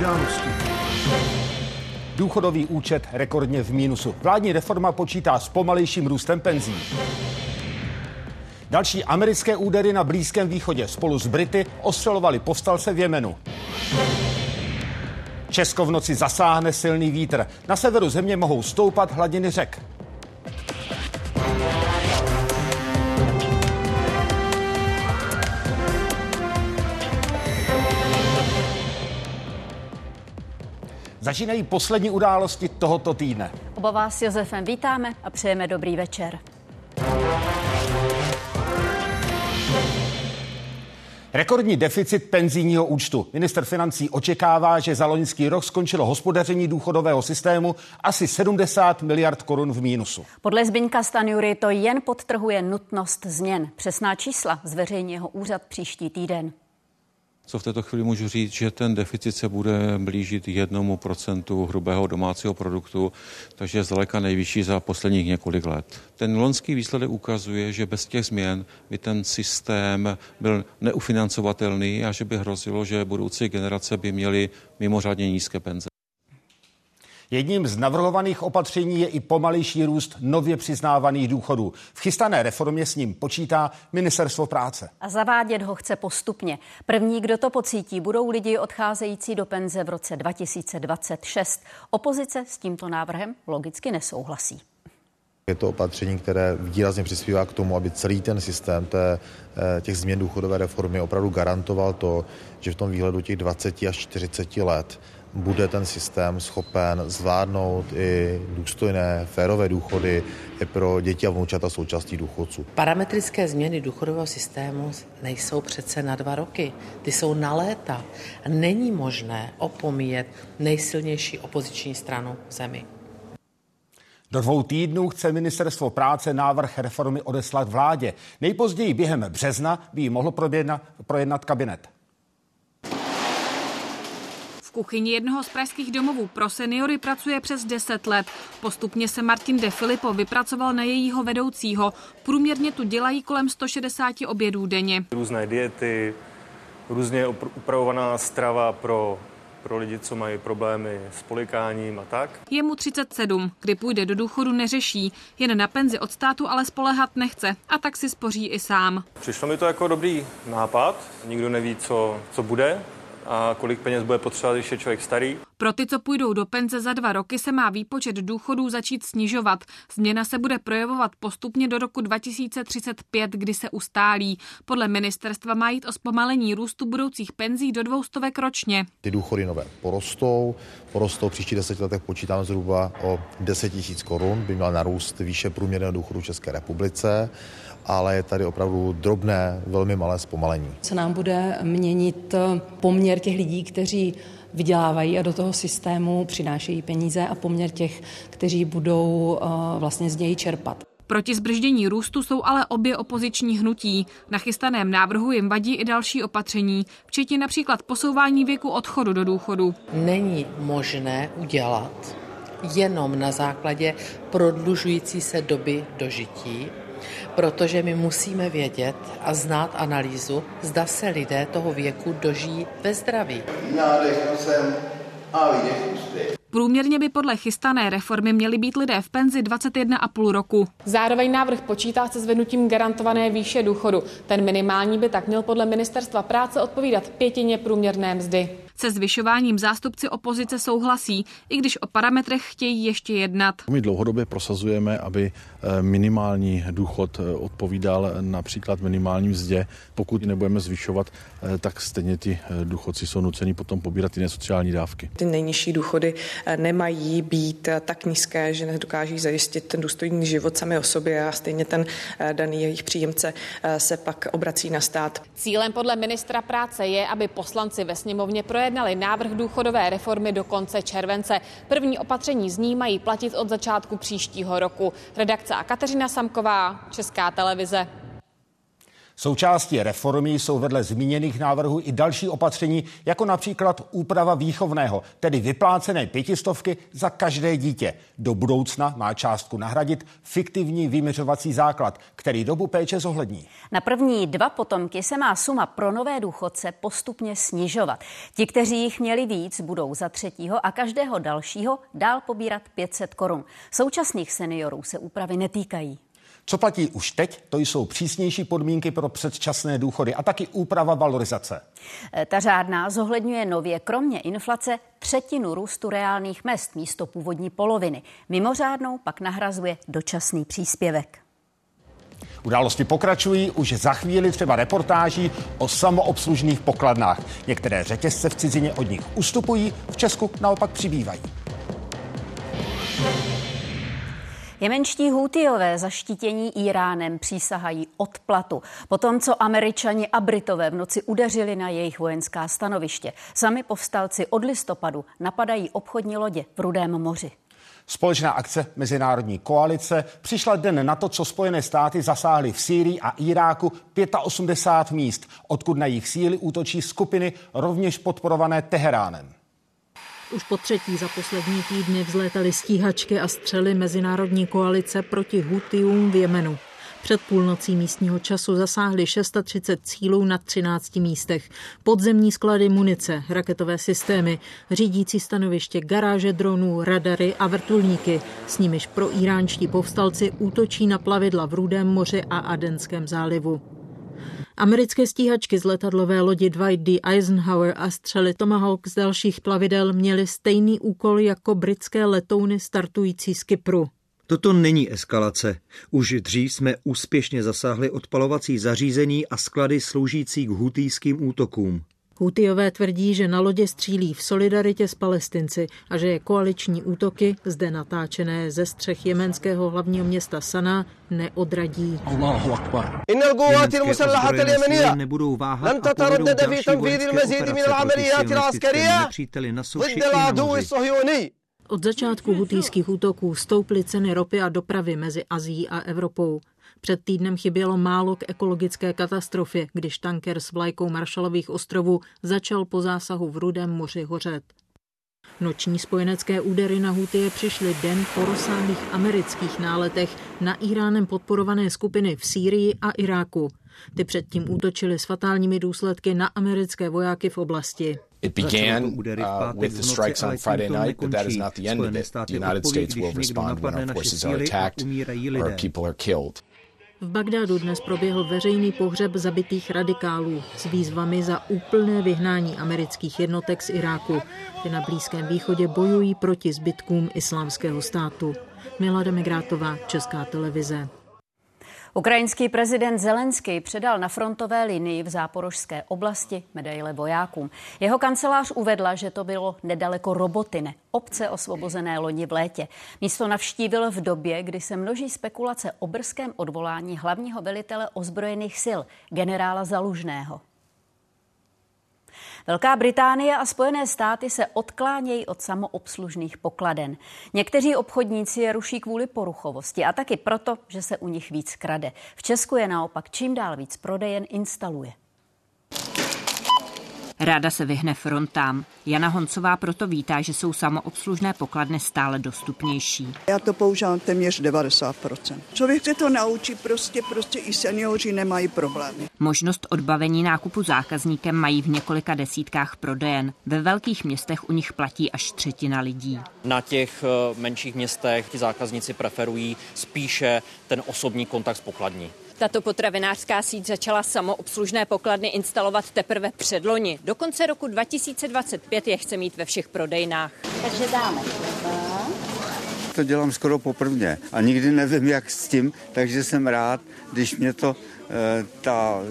událostí. Důchodový účet rekordně v mínusu. Vládní reforma počítá s pomalejším růstem penzí. Další americké údery na Blízkém východě spolu s Brity ostřelovali povstalce v Jemenu. Česko v noci zasáhne silný vítr. Na severu země mohou stoupat hladiny řek. Začínají poslední události tohoto týdne. Oba vás s Josefem vítáme a přejeme dobrý večer. Rekordní deficit penzijního účtu. Minister financí očekává, že za loňský rok skončilo hospodaření důchodového systému asi 70 miliard korun v mínusu. Podle Zbyňka Stanjury to jen podtrhuje nutnost změn. Přesná čísla zveřejní jeho úřad příští týden co v této chvíli můžu říct, že ten deficit se bude blížit jednomu procentu hrubého domácího produktu, takže je zdaleka nejvyšší za posledních několik let. Ten lonský výsledek ukazuje, že bez těch změn by ten systém byl neufinancovatelný a že by hrozilo, že budoucí generace by měly mimořádně nízké penze. Jedním z navrhovaných opatření je i pomalejší růst nově přiznávaných důchodů. V chystané reformě s ním počítá Ministerstvo práce. A zavádět ho chce postupně. První, kdo to pocítí, budou lidi odcházející do penze v roce 2026. Opozice s tímto návrhem logicky nesouhlasí. Je to opatření, které výrazně přispívá k tomu, aby celý ten systém té, eh, těch změn důchodové reformy opravdu garantoval to, že v tom výhledu těch 20 až 40 let bude ten systém schopen zvládnout i důstojné, férové důchody i pro děti a vnoučata součástí důchodců. Parametrické změny důchodového systému nejsou přece na dva roky, ty jsou na léta. Není možné opomíjet nejsilnější opoziční stranu v zemi. Do dvou týdnů chce ministerstvo práce návrh reformy odeslat vládě. Nejpozději během března by ji mohl projednat, projednat kabinet. V kuchyni jednoho z pražských domovů pro seniory pracuje přes 10 let. Postupně se Martin De Filippo vypracoval na jejího vedoucího. Průměrně tu dělají kolem 160 obědů denně. Různé diety, různě upravovaná strava pro pro lidi, co mají problémy s polikáním a tak. Je mu 37, kdy půjde do důchodu neřeší, jen na penzi od státu ale spolehat nechce a tak si spoří i sám. Přišlo mi to jako dobrý nápad, nikdo neví, co, co bude, a kolik peněz bude potřebovat, když je člověk starý. Pro ty, co půjdou do penze za dva roky, se má výpočet důchodů začít snižovat. Změna se bude projevovat postupně do roku 2035, kdy se ustálí. Podle ministerstva má jít o zpomalení růstu budoucích penzí do dvoustovek ročně. Ty důchody nové porostou, porostou v příštích deseti letech počítáme zhruba o 10 000 korun, by měl narůst výše průměrného důchodu v České republice ale je tady opravdu drobné, velmi malé zpomalení. Se nám bude měnit poměr těch lidí, kteří vydělávají a do toho systému přinášejí peníze a poměr těch, kteří budou eh, vlastně z něj čerpat. Proti zbrždění růstu jsou ale obě opoziční hnutí. Na chystaném návrhu jim vadí i další opatření, včetně například posouvání věku odchodu do důchodu. Není možné udělat jenom na základě prodlužující se doby dožití protože my musíme vědět a znát analýzu, zda se lidé toho věku dožijí ve zdraví. Nádech nosem a výdech Průměrně by podle chystané reformy měli být lidé v penzi 21,5 roku. Zároveň návrh počítá se zvednutím garantované výše důchodu. Ten minimální by tak měl podle ministerstva práce odpovídat pětině průměrné mzdy. Se zvyšováním zástupci opozice souhlasí, i když o parametrech chtějí ještě jednat. My dlouhodobě prosazujeme, aby eh, minimální důchod eh, odpovídal například minimální mzdě. Pokud nebudeme zvyšovat, eh, tak stejně ty důchodci jsou nuceni potom pobírat jiné sociální dávky. Ty nejnižší důchody nemají být tak nízké, že nedokáží zajistit ten důstojný život sami o sobě a stejně ten daný jejich příjemce se pak obrací na stát. Cílem podle ministra práce je, aby poslanci ve sněmovně projednali projednali návrh důchodové reformy do konce července. První opatření z ní mají platit od začátku příštího roku. Redakce a Kateřina Samková, Česká televize. Součástí reformy jsou vedle zmíněných návrhů i další opatření, jako například úprava výchovného, tedy vyplácené pětistovky za každé dítě. Do budoucna má částku nahradit fiktivní vyměřovací základ, který dobu péče zohlední. Na první dva potomky se má suma pro nové důchodce postupně snižovat. Ti, kteří jich měli víc, budou za třetího a každého dalšího dál pobírat 500 korun. Současných seniorů se úpravy netýkají. Co platí už teď, to jsou přísnější podmínky pro předčasné důchody a taky úprava valorizace. E, ta řádná zohledňuje nově kromě inflace třetinu růstu reálných mest místo původní poloviny. Mimořádnou pak nahrazuje dočasný příspěvek. Události pokračují už za chvíli třeba reportáží o samoobslužných pokladnách. Některé řetězce v cizině od nich ustupují, v Česku naopak přibývají. Jemenští hůtiové zaštítění Iránem přísahají odplatu. Potom, co američani a Britové v noci udeřili na jejich vojenská stanoviště. Sami povstalci od listopadu napadají obchodní lodě v Rudém moři. Společná akce Mezinárodní koalice přišla den na to, co Spojené státy zasáhly v Sýrii a Iráku 85 míst, odkud na jejich síly útočí skupiny rovněž podporované Teheránem. Už po třetí za poslední týdny vzlétaly stíhačky a střely mezinárodní koalice proti Hutiům v Jemenu. Před půlnocí místního času zasáhli 630 cílů na 13 místech. Podzemní sklady munice, raketové systémy, řídící stanoviště, garáže dronů, radary a vrtulníky. S nimiž pro iránští povstalci útočí na plavidla v Rudém moři a Adenském zálivu. Americké stíhačky z letadlové lodi Dwight D. Eisenhower a střely Tomahawk z dalších plavidel měly stejný úkol jako britské letouny startující z Kypru. Toto není eskalace. Už dřív jsme úspěšně zasáhli odpalovací zařízení a sklady sloužící k hutýským útokům. Hutiové tvrdí, že na lodě střílí v solidaritě s palestinci a že je koaliční útoky, zde natáčené ze střech jemenského hlavního města Sana, neodradí. nebudou váhat a povedou další vojenské operace proti nepříteli na souši i na moři. Od začátku hutýských útoků stouply ceny ropy a dopravy mezi Azií a Evropou. Před týdnem chybělo málo k ekologické katastrofě, když tanker s vlajkou Marshallových ostrovů začal po zásahu v Rudém moři hořet. Noční spojenecké údery na Hutie přišly den po rozsáhlých amerických náletech na Iránem podporované skupiny v Sýrii a Iráku. Ty předtím útočily s fatálními důsledky na americké vojáky v oblasti. It began uh, with the strikes on Friday night, but that is not the end of it. The United States will respond when our forces are attacked or people are killed. V Bagdádu dnes proběhl veřejný pohřeb zabitých radikálů s výzvami za úplné vyhnání amerických jednotek z Iráku. Ty na Blízkém východě bojují proti zbytkům islámského státu. Milada Migrátová, Česká televize. Ukrajinský prezident Zelenský předal na frontové linii v záporožské oblasti medaile vojákům. Jeho kancelář uvedla, že to bylo nedaleko Robotine, obce osvobozené loni v létě. Místo navštívil v době, kdy se množí spekulace o brzkém odvolání hlavního velitele ozbrojených sil, generála Zalužného. Velká Británie a Spojené státy se odklánějí od samoobslužných pokladen. Někteří obchodníci je ruší kvůli poruchovosti a taky proto, že se u nich víc krade. V Česku je naopak čím dál víc prodejen instaluje. Ráda se vyhne frontám. Jana Honcová proto vítá, že jsou samoobslužné pokladny stále dostupnější. Já to používám téměř 90%. Člověk se to naučí, prostě, prostě i seniori nemají problémy. Možnost odbavení nákupu zákazníkem mají v několika desítkách prodejen. Ve velkých městech u nich platí až třetina lidí. Na těch eh, menších městech ti zákazníci preferují spíše ten osobní kontakt s pokladní. Tato potravinářská síť začala samoobslužné pokladny instalovat teprve předloni. Do konce roku 2025 je chce mít ve všech prodejnách. Takže dáme To dělám skoro poprvé a nikdy nevím, jak s tím, takže jsem rád, když mě to e, ta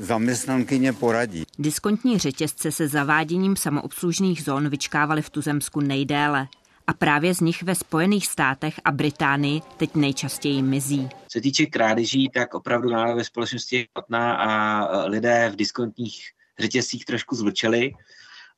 zaměstnankyně poradí. Diskontní řetězce se zaváděním samoobslužných zón vyčkávaly v Tuzemsku nejdéle a právě z nich ve Spojených státech a Británii teď nejčastěji mizí. Co týče krádeží, tak opravdu nálada ve společnosti je a e, lidé v diskontních řetězcích trošku zvlčeli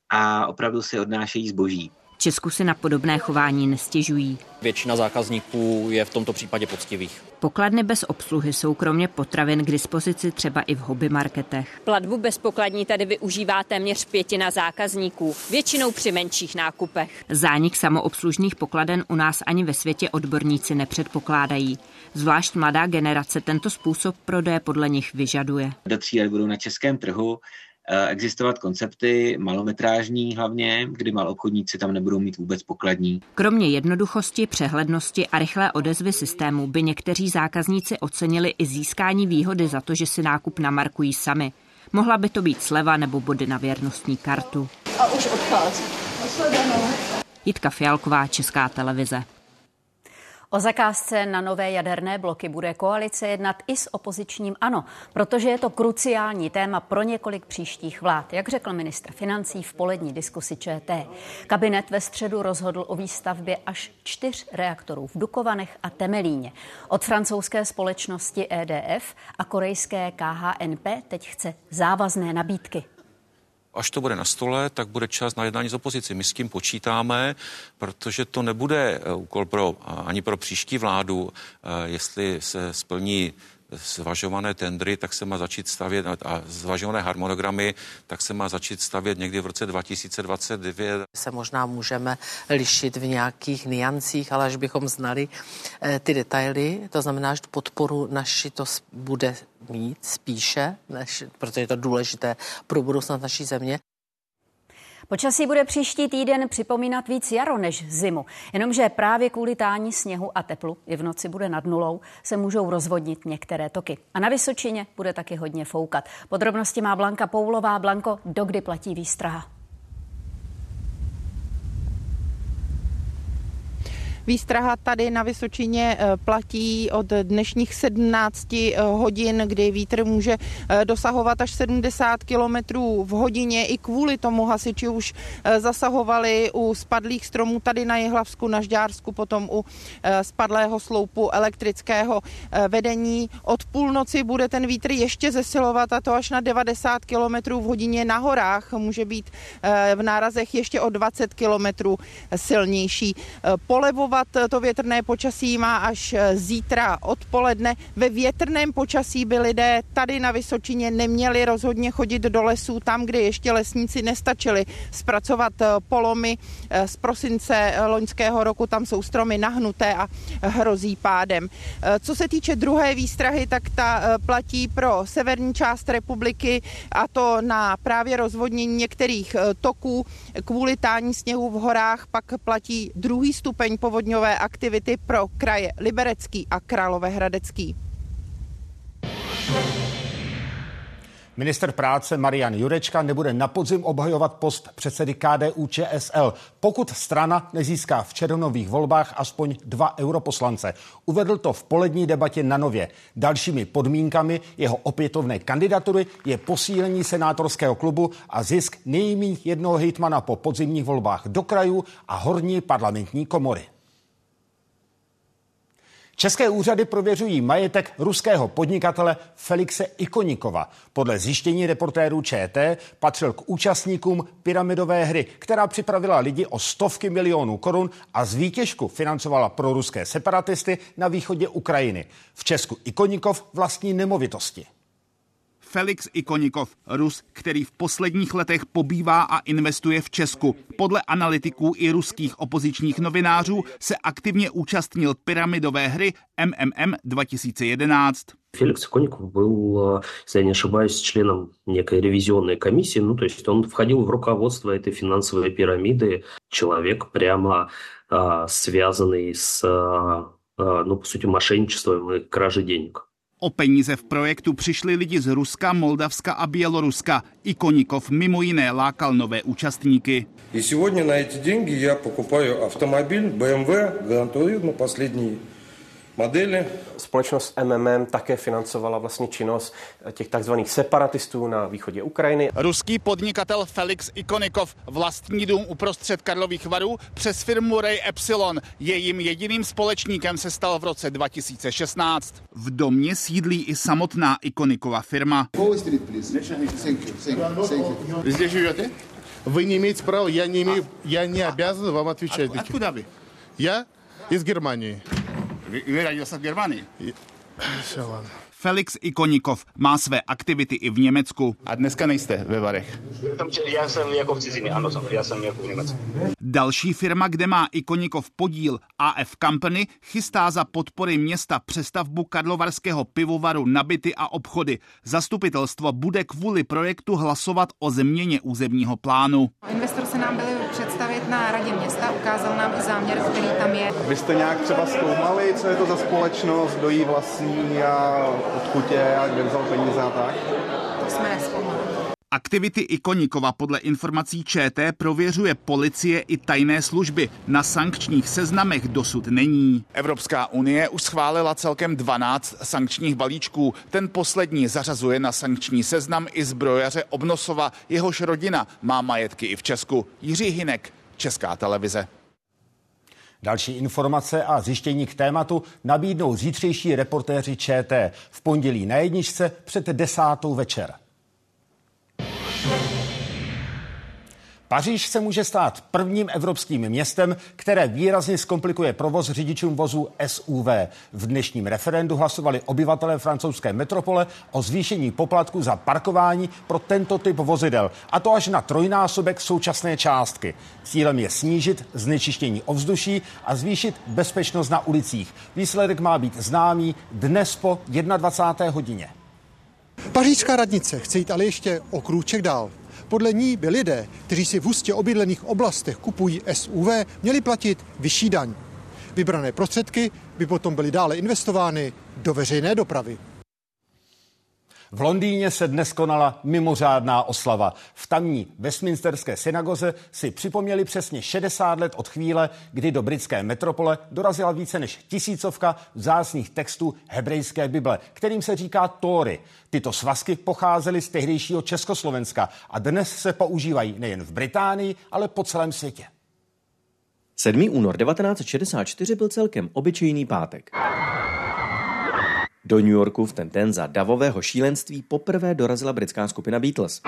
a opravdu si odnášejí zboží. Česku si na podobné chování nestěžují. Většina zákazníků je v tomto případě poctivých. Pokladny bez obsluhy jsou kromě potravin k dispozici třeba i v hobby marketech. Platbu bez pokladní tady využívá téměř pětina zákazníků, většinou při menších nákupech. Zánik samoobslužných pokladen u nás ani ve světě odborníci nepředpokládají. Zvlášť mladá generace tento způsob prodeje podle nich vyžaduje. Do tří let budou na českém trhu existovat koncepty malometrážní hlavně, kdy malobchodníci tam nebudou mít vůbec pokladní. Kromě jednoduchosti, přehlednosti a rychlé odezvy systému by někteří zákazníci ocenili i získání výhody za to, že si nákup namarkují sami. Mohla by to být sleva nebo body na věrnostní kartu. A už odchází. Jitka Fialková, Česká televize. O zakázce na nové jaderné bloky bude koalice jednat i s opozičním ANO, protože je to kruciální téma pro několik příštích vlád, jak řekl ministr financí v polední diskusi ČT. Kabinet ve středu rozhodl o výstavbě až čtyř reaktorů v Dukovanech a Temelíně. Od francouzské společnosti EDF a korejské KHNP teď chce závazné nabídky až to bude na stole, tak bude čas na jednání s opozici. My s tím počítáme, protože to nebude eh, úkol pro, ani pro příští vládu, eh, jestli se splní zvažované tendry, tak se má začít stavět a zvažované harmonogramy, tak se má začít stavět někdy v roce 2029. Se možná můžeme lišit v nějakých niancích, ale až bychom znali eh, ty detaily, to znamená, že podporu naši to bude mít spíše, než, protože je to důležité pro budoucnost naší země. Počasí bude příští týden připomínat víc jaro než zimu. Jenomže právě kvůli tání sněhu a teplu, i v noci bude nad nulou, se můžou rozvodnit některé toky. A na Vysočině bude taky hodně foukat. Podrobnosti má Blanka Poulová. Blanko, dokdy platí výstraha? Výstraha tady na Vysočině eh, platí od dnešních 17 eh, hodin, kdy vítr může eh, dosahovat až 70 km v hodině. I kvůli tomu hasiči už zasahovali u spadlých stromů tady na Jihlavsku, na Žďársku, potom u spadlého sloupu elektrického vedení. Od půlnoci bude ten vítr ještě zesilovat a to až na 90 km v hodině na horách. Může být v nárazech ještě o 20 km silnější. Polevovat Zahorovat to větrné počasí má až zítra odpoledne. Ve větrném počasí by lidé tady na Vysočině neměli rozhodně chodit do lesů, tam, kde ještě lesníci nestačili zpracovat polomy z prosince loňského roku. Tam jsou stromy nahnuté a hrozí pádem. Co se týče druhé výstrahy, tak ta platí pro severní část republiky a to na právě rozvodnění některých toků kvůli tání sněhu v horách pak platí druhý stupeň povodní povodňové aktivity pro kraje Liberecký a Královéhradecký. Minister práce Marian Jurečka nebude na podzim obhajovat post předsedy KDU ČSL, pokud strana nezíská v červnových volbách aspoň dva europoslance. Uvedl to v polední debatě na Nově. Dalšími podmínkami jeho opětovné kandidatury je posílení senátorského klubu a zisk nejméně jednoho hejtmana po podzimních volbách do krajů a horní parlamentní komory. České úřady prověřují majetek ruského podnikatele Felixe Ikonikova. Podle zjištění reportérů ČT patřil k účastníkům pyramidové hry, která připravila lidi o stovky milionů korun a z výtěžku financovala pro ruské separatisty na východě Ukrajiny. V Česku Ikonikov vlastní nemovitosti. Felix Ikonikov, Rus, který v posledních letech pobývá a investuje v Česku. Podle analytiků i ruských opozičních novinářů se aktivně účastnil pyramidové hry MMM 2011. Феликс Коников был, если я не ошибаюсь, членом некой ревизионной комиссии, ну, то есть он входил в руководство этой финансовой пирамиды. Человек прямо а, связанный с, а, ну, по сути, мошенничеством и кражей денег. O peníze v projektu přišli lidi z Ruska, Moldavska a Běloruska. I Konikov mimo jiné lákal nové účastníky. И сегодня на эти деньги я покупаю автомобиль BMW Gran Turismo последний modely. Společnost MMM také financovala vlastně činnost těch takzvaných separatistů na východě Ukrajiny. Ruský podnikatel Felix Ikonikov vlastní dům uprostřed Karlových varů přes firmu Ray Epsilon. Jejím jediným společníkem se stal v roce 2016. V domě sídlí i samotná Ikonikova firma. Vy zde žijete? Вы не имеете права, я не имею, я не обязан вам отвечать. От, откуда вы? Я из Германии. Vera Josef Germany. Felix Ikonikov má své aktivity i v Německu. A dneska nejste ve Varech. Já jsem jako v cizině, ano, já jsem jako v Německu. Další firma, kde má Ikonikov podíl AF Company, chystá za podpory města přestavbu karlovarského pivovaru na byty a obchody. Zastupitelstvo bude kvůli projektu hlasovat o změně územního plánu. Investor se nám byl představit na radě města, ukázal nám i záměr, který tam je. Vy jste nějak třeba zkoumali, co je to za společnost, kdo jí vlastní a odkud je a kde vzal peníze a tak? Aktivity Ikonikova podle informací ČT prověřuje policie i tajné služby. Na sankčních seznamech dosud není. Evropská unie už schválila celkem 12 sankčních balíčků. Ten poslední zařazuje na sankční seznam i zbrojaře Obnosova. Jehož rodina má majetky i v Česku. Jiří Hinek, Česká televize. Další informace a zjištění k tématu nabídnou zítřejší reportéři ČT v pondělí na jedničce před desátou večer. Paříž se může stát prvním evropským městem, které výrazně zkomplikuje provoz řidičům vozů SUV. V dnešním referendu hlasovali obyvatelé francouzské metropole o zvýšení poplatku za parkování pro tento typ vozidel, a to až na trojnásobek současné částky. Cílem je snížit znečištění ovzduší a zvýšit bezpečnost na ulicích. Výsledek má být známý dnes po 21. hodině. Pařížská radnice chce jít ale ještě o krůček dál. Podle ní by lidé, kteří si v hustě obydlených oblastech kupují SUV, měli platit vyšší daň. Vybrané prostředky by potom byly dále investovány do veřejné dopravy. V Londýně se dnes konala mimořádná oslava. V tamní Westminsterské synagoze si připomněli přesně 60 let od chvíle, kdy do britské metropole dorazila více než tisícovka vzácných textů hebrejské Bible, kterým se říká Tóry. Tyto svazky pocházely z tehdejšího Československa a dnes se používají nejen v Británii, ale po celém světě. 7. únor 1964 byl celkem obyčejný pátek. Do New Yorku v ten den za davového šílenství poprvé dorazila britská skupina Beatles.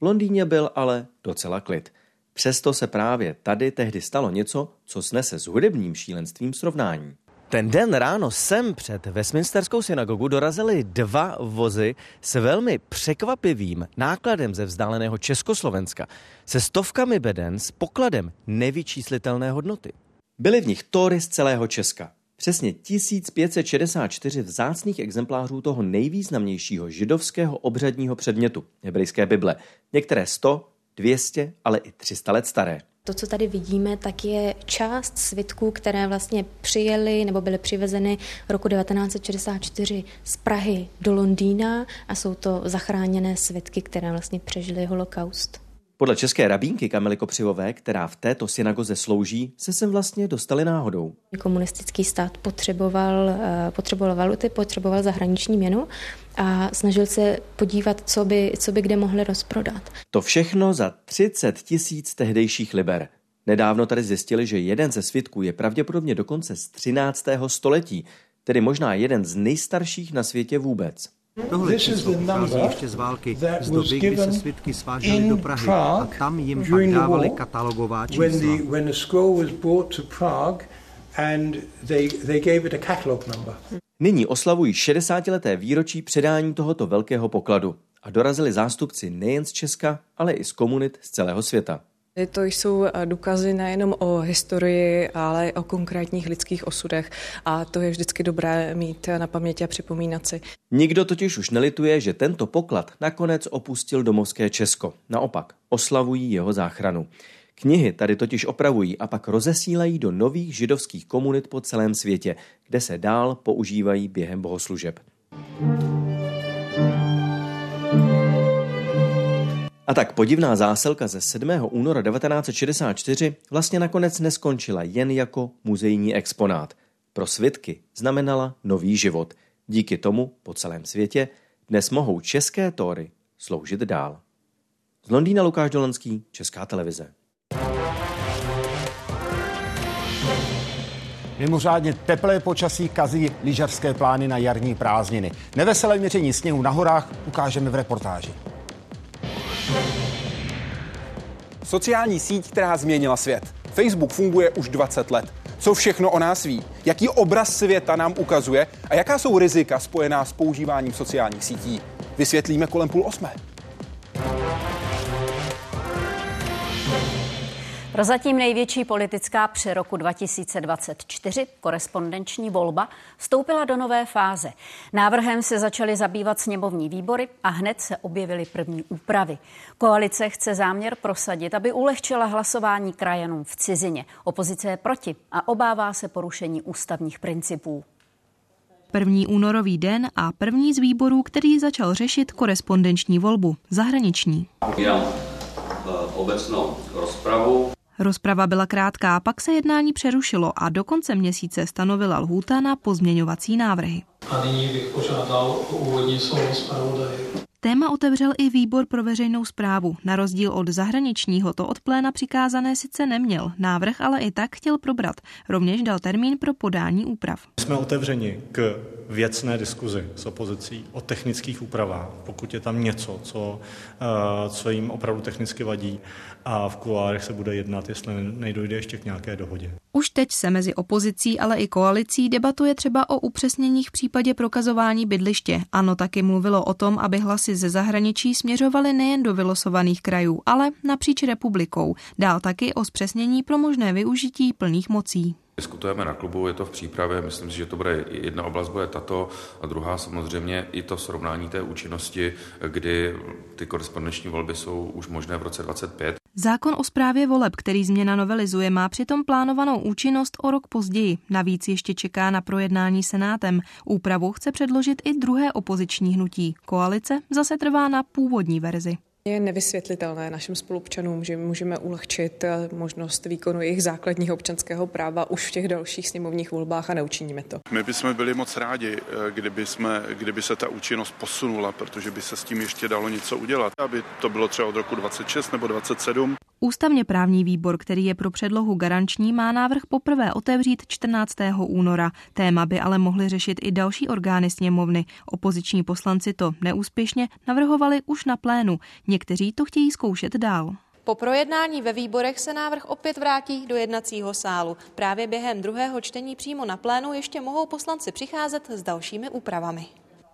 V Londýně byl ale docela klid. Přesto se právě tady tehdy stalo něco, co snese s hudebním šílenstvím srovnání. Ten den ráno sem před Westminsterskou synagogu dorazily dva vozy s velmi překvapivým nákladem ze vzdáleného Československa, se stovkami beden s pokladem nevyčíslitelné hodnoty. Byly v nich tory z celého Česka, Přesně 1564 vzácných exemplářů toho nejvýznamnějšího židovského obřadního předmětu, hebrejské Bible. Některé 100, 200, ale i 300 let staré. To, co tady vidíme, tak je část svitků, které vlastně přijeli nebo byly přivezeny roku 1964 z Prahy do Londýna a jsou to zachráněné svitky, které vlastně přežily holokaust. Podle české rabínky Kamily Kopřivové, která v této synagoze slouží, se sem vlastně dostali náhodou. Komunistický stát potřeboval, eh, potřeboval valuty, potřeboval zahraniční měnu a snažil se podívat, co by, co by kde mohli rozprodat. To všechno za 30 tisíc tehdejších liber. Nedávno tady zjistili, že jeden ze svitků je pravděpodobně dokonce z 13. století, tedy možná jeden z nejstarších na světě vůbec. Tohle číslo pochází ještě z války, z doby, kdy se svědky svážely do Prahy a tam jim pak dávali katalogová čísla. Nyní oslavují 60-leté výročí předání tohoto velkého pokladu a dorazili zástupci nejen z Česka, ale i z komunit z celého světa. To jsou eh, důkazy nejenom o historii, ale o konkrétních lidských osudech a to je vždycky dobré mít na paměti a připomínat si. Nikdo totiž už nelituje, že tento poklad nakonec opustil domovské Česko. Naopak, oslavují jeho záchranu. Knihy tady totiž opravují a pak rozesílají do nových židovských komunit po celém světě, kde se dál používají během bohoslužeb. A tak podivná zásilka ze 7. února 1964 vlastně nakonec neskončila jen jako muzejní exponát. Pro svědky znamenala nový život. Díky tomu po celém světě dnes mohou české tóry sloužit dál. Z Londýna Lukáš Dolanský, Česká televize. Mimořádně teplé počasí kazí lyžařské plány na jarní prázdniny. Neveselé měření sněhu na horách ukážeme v reportáži. Sociální síť, která změnila svět. Facebook funguje už 20 let. Co všechno o nás ví? Jaký obraz světa nám ukazuje? A jaká jsou rizika spojená s používáním sociálních sítí? Vysvětlíme kolem půl osmé. Prozatím největší politická při roku 2024, korespondenční volba, vstoupila do nové fáze. Návrhem se začaly zabývat sněmovní výbory a hned se objevily první úpravy. Koalice chce záměr prosadit, aby ulehčila hlasování krajanům v cizině. Opozice je proti a obává se porušení ústavních principů. První únorový den a první z výborů, který začal řešit korespondenční volbu, zahraniční. Vybírám obecnou rozpravu. Rozprava byla krátká, pak se jednání přerušilo a do konce měsíce stanovila lhůta na pozměňovací návrhy. A nyní bych požádal o úvodní slovo zpravodaje. Téma otevřel i výbor pro veřejnou zprávu. Na rozdíl od zahraničního to od pléna přikázané sice neměl, návrh ale i tak chtěl probrat. Rovněž dal termín pro podání úprav. Jsme otevřeni k věcné diskuzi s opozicí o technických úpravách, pokud je tam něco, co, eh, co jim opravdu technicky vadí a v kuloárech se bude jednat, jestli nejdojde ještě k nějaké dohodě. Už teď se mezi opozicí, ale i koalicí debatuje třeba o upřesněních v případě prokazování bydliště. Ano, taky mluvilo o tom, aby hlasy ze zahraničí směřovaly nejen do vylosovaných krajů, ale napříč republikou. Dál taky o zpřesnění pro možné využití plných mocí. Diskutujeme na klubu, je to v přípravě, myslím si, že to bude jedna oblast, bude tato a druhá samozřejmě i to srovnání té účinnosti, kdy ty korespondenční volby jsou už možné v roce 25. Zákon o správě voleb, který změna novelizuje, má přitom plánovanou účinnost o rok později. Navíc ještě čeká na projednání Senátem. Úpravu chce předložit i druhé opoziční hnutí. Koalice zase trvá na původní verzi. Je nevysvětlitelné našim spolupčanům, že můžeme ulehčit eh, možnost výkonu jejich základního občanského práva už v těch dalších sněmovních volbách a neučiníme to. My bychom byli moc rádi, eh, kdyby, jsme, kdyby se ta účinnost posunula, protože by se s tím ještě dalo něco udělat, aby to bylo třeba od roku 26 nebo 27. Ústavně právní výbor, který je pro předlohu garanční, má návrh poprvé otevřít 14. února. Téma by ale mohly řešit i další orgány sněmovny. Opoziční poslanci to neúspěšně navrhovali už na plénu. Někteří to chtějí zkoušet dál. Po projednání ve výborech se návrh opět vrátí do jednacího sálu. Právě během druhého čtení přímo na plénu ještě mohou poslanci přicházet s dalšími úpravami.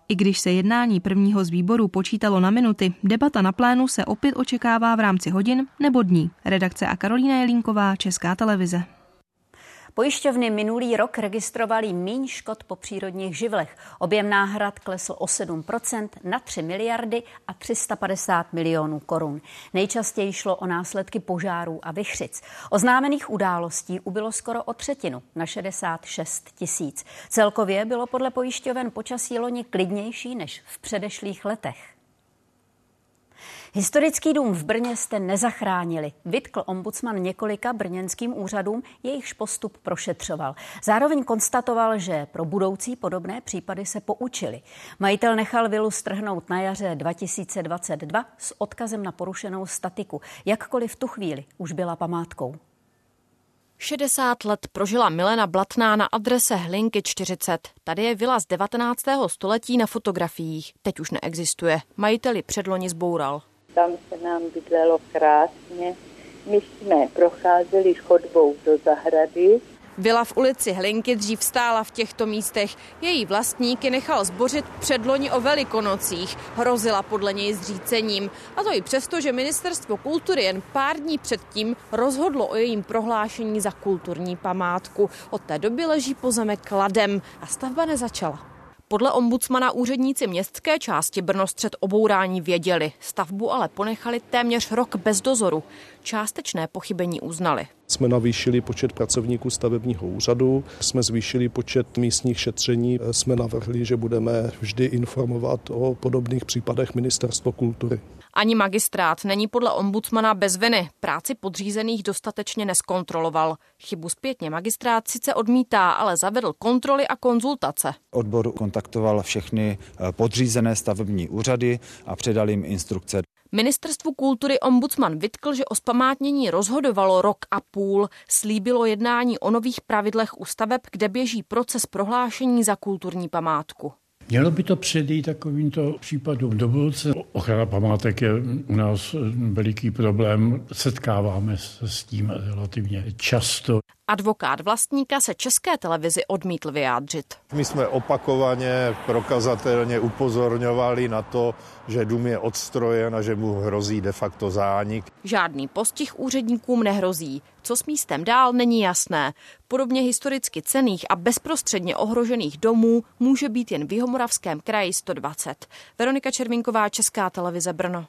I když se jednání prvního z výborů počítalo na minuty, debata na plénu se opět očekává v rámci hodin nebo dní. Redakce a Karolína Jelínková, Česká televize. Pojišťovny minulý rok registrovaly míň škod po přírodních živlech. Objem náhrad klesl o 7% na 3 miliardy a 350 milionů korun. Nejčastěji šlo o následky požárů a vychřic. Oznámených událostí ubylo skoro o třetinu na 66 tisíc. Celkově bylo podle pojišťoven počasí loni klidnější než v předešlých letech. Historický dům v Brně jste nezachránili. Vytkl ombudsman několika brněnským úřadům, jejichž postup prošetřoval. Zároveň konstatoval, že pro budoucí podobné případy se poučili. Majitel nechal vilu strhnout na jaře 2022 s odkazem na porušenou statiku. Jakkoliv v tu chvíli už byla památkou. 60 let prožila Milena Blatná na adrese Hlinky 40. Tady je vila z 19. století na fotografiích. Teď už neexistuje. Majiteli předloni zboural tam se nám bydlelo krásně. My jsme procházeli chodbou do zahrady. Vila v ulici Hlinky dřív stála v těchto místech. Její vlastníky nechal zbořit předloni o velikonocích. Hrozila podle něj zřícením. A to i přesto, že ministerstvo kultury jen pár dní předtím rozhodlo o jejím prohlášení za kulturní památku. Od té doby leží pozemek kladem a stavba nezačala. Podle ombudsmana úředníci městské části Brno střed obourání věděli, stavbu ale ponechali téměř rok bez dozoru. Částečné pochybení uznali. Jsme navýšili počet pracovníků stavebního úřadu, jsme zvýšili počet místních šetření, jsme navrhli, že budeme vždy informovat o podobných případech Ministerstvo kultury. Ani magistrát není podle ombudsmana bez viny. Práci podřízených dostatečně neskontroloval. Chybu zpětně magistrát sice odmítá, ale zavedl kontroly a konzultace. Odbor kontaktoval všechny eh, podřízené stavební úřady a předal jim instrukce. Ministerstvu kultury ombudsman vytkl, že o spamátnění rozhodovalo rok a půl. Slíbilo jednání o nových pravidlech u staveb, kde běží proces prohlášení za kulturní památku. Mělo by to předejít takovýmto případům do budoucna. Ochrana památek je u nás veliký problém. Setkáváme se s tím relativně často. Advokát vlastníka se české televizi odmítl vyjádřit. My jsme opakovaně prokazatelně upozorňovali na to, že dům je odstrojen a že mu hrozí de facto zánik. Žádný postih úředníkům nehrozí. Co s místem dál, není jasné. Podobně historicky cených a bezprostředně ohrožených domů může být jen v Jihomoravském kraji 120. Veronika Červinková, Česká televize Brno.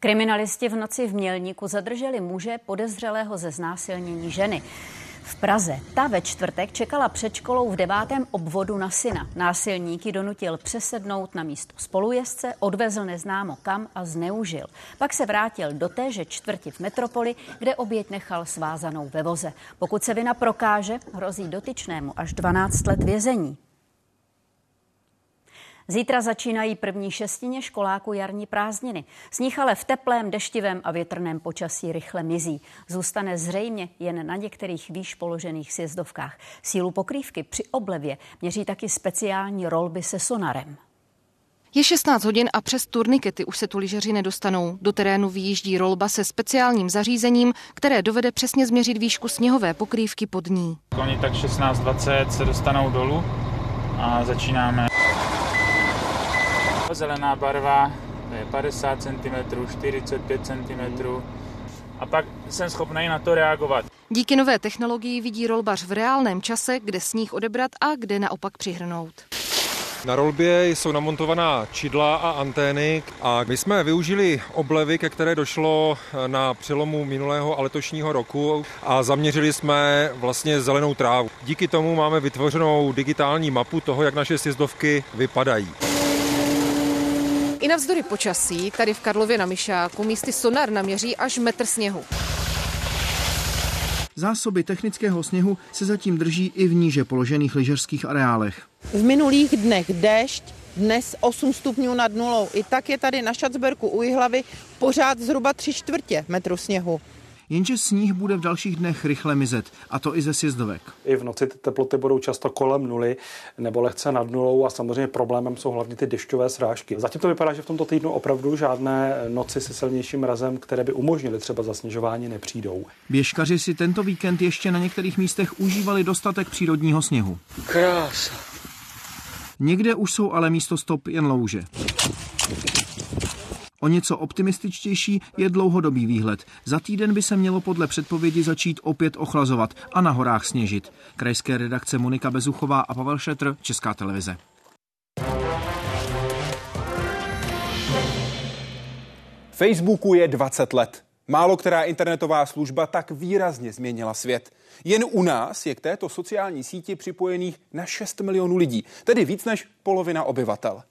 Kriminalisti v noci v Mělníku zadrželi muže podezřelého ze znásilnění ženy. V Praze ta ve čtvrtek čekala před školou v devátém obvodu na syna. Násilníky donutil přesednout na místo spolujezdce, odvezl neznámo kam a zneužil. Pak se vrátil do téže čtvrti v metropoli, kde oběť nechal svázanou ve voze. Pokud se vina prokáže, hrozí dotyčnému až 12 let vězení. Zítra začínají první šestině školáků jarní prázdniny. Sníh ale v teplém, deštivém a větrném počasí rychle mizí. Zůstane zřejmě jen na některých výš položených sjezdovkách. Sílu pokrývky při oblevě měří taky speciální rolby se sonarem. Je 16 hodin a přes turnikety už se tu lyžeři nedostanou. Do terénu vyjíždí rolba se speciálním zařízením, které dovede přesně změřit výšku sněhové pokrývky pod ní. Oni tak 16.20 se dostanou dolů a začínáme. Zelená barva je 50 cm, 45 cm a pak jsem schopný na to reagovat. Díky nové technologii vidí rolbař v reálném čase, kde sníh odebrat a kde naopak přihrnout. Na rolbě jsou namontovaná čidla a antény a my jsme využili oblevy, ke které došlo na přelomu minulého a letošního roku a zaměřili jsme vlastně zelenou trávu. Díky tomu máme vytvořenou digitální mapu toho, jak naše sjezdovky vypadají. I navzdory počasí tady v Karlově na Myšáku místy sonar naměří až metr sněhu. Zásoby technického sněhu se zatím drží i v níže položených lyžařských areálech. V minulých dnech déšť, dnes 8 stupňů nad nulou. I tak je tady na Šacberku u Jihlavy pořád zhruba 3 čtvrtě metru sněhu. Jenže sníh bude v dalších dnech rychle mizet, a to i ze sjezdovek. I v noci ty teploty budou často kolem nuly nebo lehce nad nulou a samozřejmě problémem jsou hlavně ty dešťové srážky. Zatím to vypadá, že v tomto týdnu opravdu žádné noci se silnějším mrazem, které by umožnily třeba zasněžování, nepřijdou. Běžkaři si tento víkend ještě na některých místech užívali dostatek přírodního sněhu. Krása. Někde už jsou ale místo stop jen louže. O něco optimističtější je dlouhodobý výhled. Za týden by se mělo podle předpovědi začít opět ochlazovat a na horách sněžit. Krajské redakce Monika Bezuchová a Pavel Šetr, Česká televize. Facebooku je 20 let. Málo která internetová služba tak výrazně změnila svět. Jen u nás je k této sociální síti připojených na 6 milionů lidí, tedy víc než polovina obyvatel.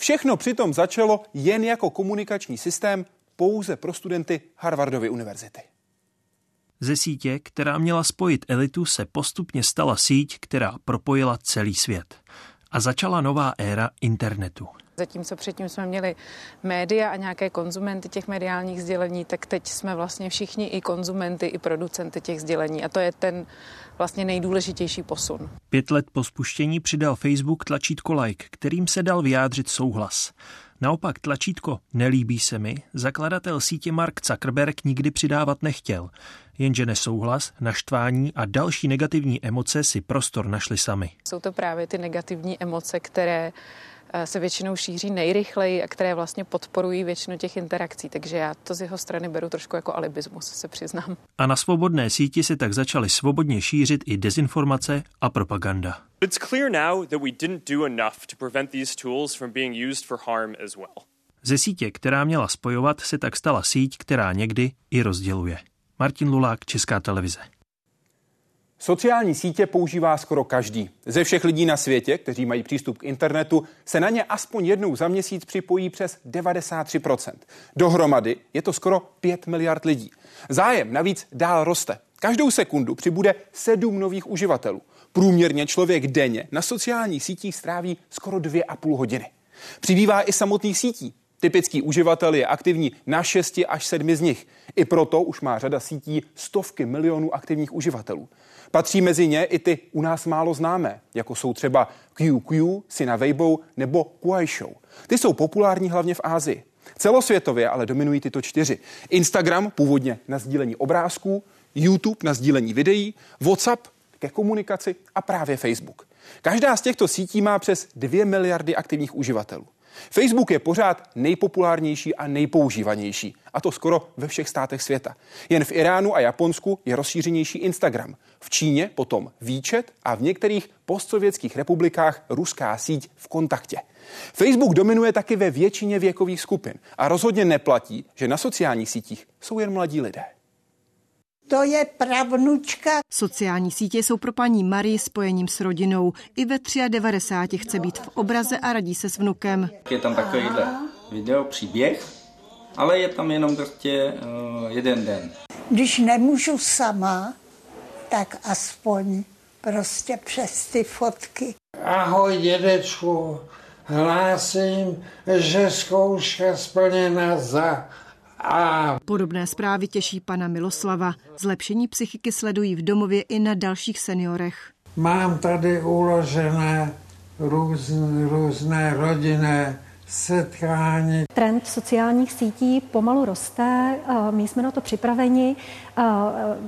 Všechno přitom začalo jen jako komunikační systém pouze pro studenty Harvardovy univerzity. Ze sítě, která měla spojit elitu, se postupně stala síť, která propojila celý svět. A začala nová éra internetu. Zatímco předtím jsme měli média a nějaké konzumenty těch mediálních sdělení, tak teď jsme vlastně všichni i konzumenty, i producenty těch sdělení. A to je ten vlastně nejdůležitější posun. Pět let po spuštění přidal Facebook tlačítko like, kterým se dal vyjádřit souhlas. Naopak tlačítko Nelíbí se mi zakladatel sítě Mark Zuckerberg nikdy přidávat nechtěl, jenže nesouhlas, naštvání a další negativní emoce si prostor našli sami. Jsou to právě ty negativní emoce, které se většinou šíří nejrychleji a které vlastně podporují většinu těch interakcí. Takže já to z jeho strany beru trošku jako alibismus, se přiznám. A na svobodné síti se tak začaly svobodně šířit i dezinformace a propaganda. It's clear now that we didn't do enough to prevent these tools from being used for harm as well. Ze sítě, která měla spojovat, se tak stala síť, která někdy i rozděluje. Martin Lulák, Česká televize. Sociální sítě používá skoro každý. Ze všech lidí na světě, kteří mají přístup k internetu, se na ně aspoň jednou za měsíc připojí přes 93%. Dohromady je to skoro 5 miliard lidí. Zájem navíc dál roste. Každou sekundu přibude sedm nových uživatelů. Průměrně člověk denně na sociálních sítích stráví skoro dvě a půl hodiny. Přibývá i samotných sítí. Typický uživatel je aktivní na 6 až 7 z nich. I proto už má řada sítí stovky milionů aktivních uživatelů. Patří mezi ně i ty u nás málo známé, jako jsou třeba QQ, Sina Weibo nebo Kuai Show. Ty jsou populární hlavně v Ázii. Celosvětově ale dominují tyto čtyři. Instagram původně na sdílení obrázků, YouTube na sdílení videí, WhatsApp ke komunikaci a právě Facebook. Každá z těchto sítí má přes 2 miliardy aktivních uživatelů. Facebook je pořád nejpopulárnější a nejpoužívanější, a to skoro ve všech státech světa. Jen v Iránu a Japonsku je rozšířenější Instagram. V Číně potom výčet a v některých postsovětských republikách ruská síť v kontaktě. Facebook dominuje taky ve většině věkových skupin a rozhodně neplatí, že na sociálních sítích jsou jen mladí lidé. To je pravnučka. Sociální sítě jsou pro paní Marii spojením s rodinou. I ve 93 chce být v obraze a radí se s vnukem. Je tam takovýhle video, příběh, ale je tam jenom prostě uh, jeden den. Když nemůžu sama, tak aspoň prostě přes ty fotky. Ahoj dědečku, hlásím, že zkouška splněna za a... Podobné zprávy těší pana Miloslava. Zlepšení psychiky sledují v domově i na dalších seniorech. Mám tady uložené různé, různé rodinné setkání. Trend sociálních sítí pomalu roste, my jsme na to připraveni,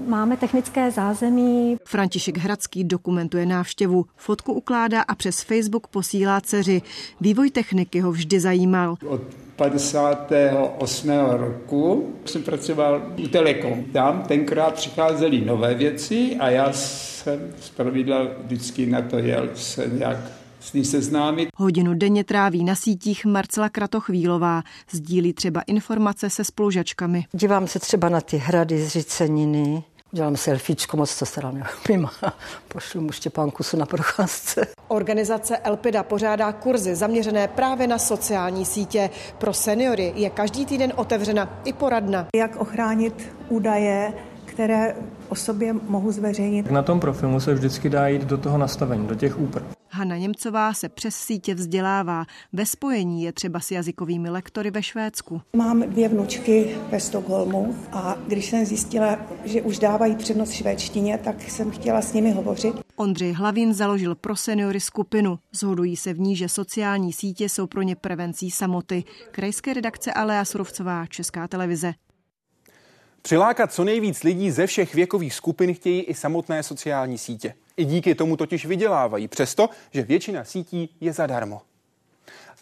máme technické zázemí. František Hradský dokumentuje návštěvu, fotku ukládá a přes Facebook posílá dceři. Vývoj techniky ho vždy zajímal. Od 58. roku jsem pracoval u Telekom. Tam tenkrát přicházely nové věci a já jsem zpravidla vždycky na to jel se nějak s ní seznámit. Hodinu denně tráví na sítích Marcela Kratochvílová. Sdílí třeba informace se spolužačkami. Dívám se třeba na ty hrady z Říceniny, Dělám selfiečko, moc to teda neumím. Pošlu mu Štěpánku na procházce. Organizace Elpida pořádá kurzy zaměřené právě na sociální sítě. Pro seniory je každý týden otevřena i poradna. Jak ochránit údaje, které o sobě mohu zveřejnit. Na tom profilu se vždycky dá jít do toho nastavení, do těch úprav. Hanna Němcová se přes sítě vzdělává. Ve spojení je třeba s jazykovými lektory ve Švédsku. Mám dvě vnučky ve Stockholmu a když jsem zjistila, že už dávají přednost švédštině, tak jsem chtěla s nimi hovořit. Ondřej Hlavin založil pro seniory skupinu. Zhodují se v ní, že sociální sítě jsou pro ně prevencí samoty. Krajské redakce Alea Surovcová, Česká televize. Přilákat co nejvíc lidí ze všech věkových skupin chtějí i samotné sociální sítě. I díky tomu totiž vydělávají, přesto, že většina sítí je zadarmo.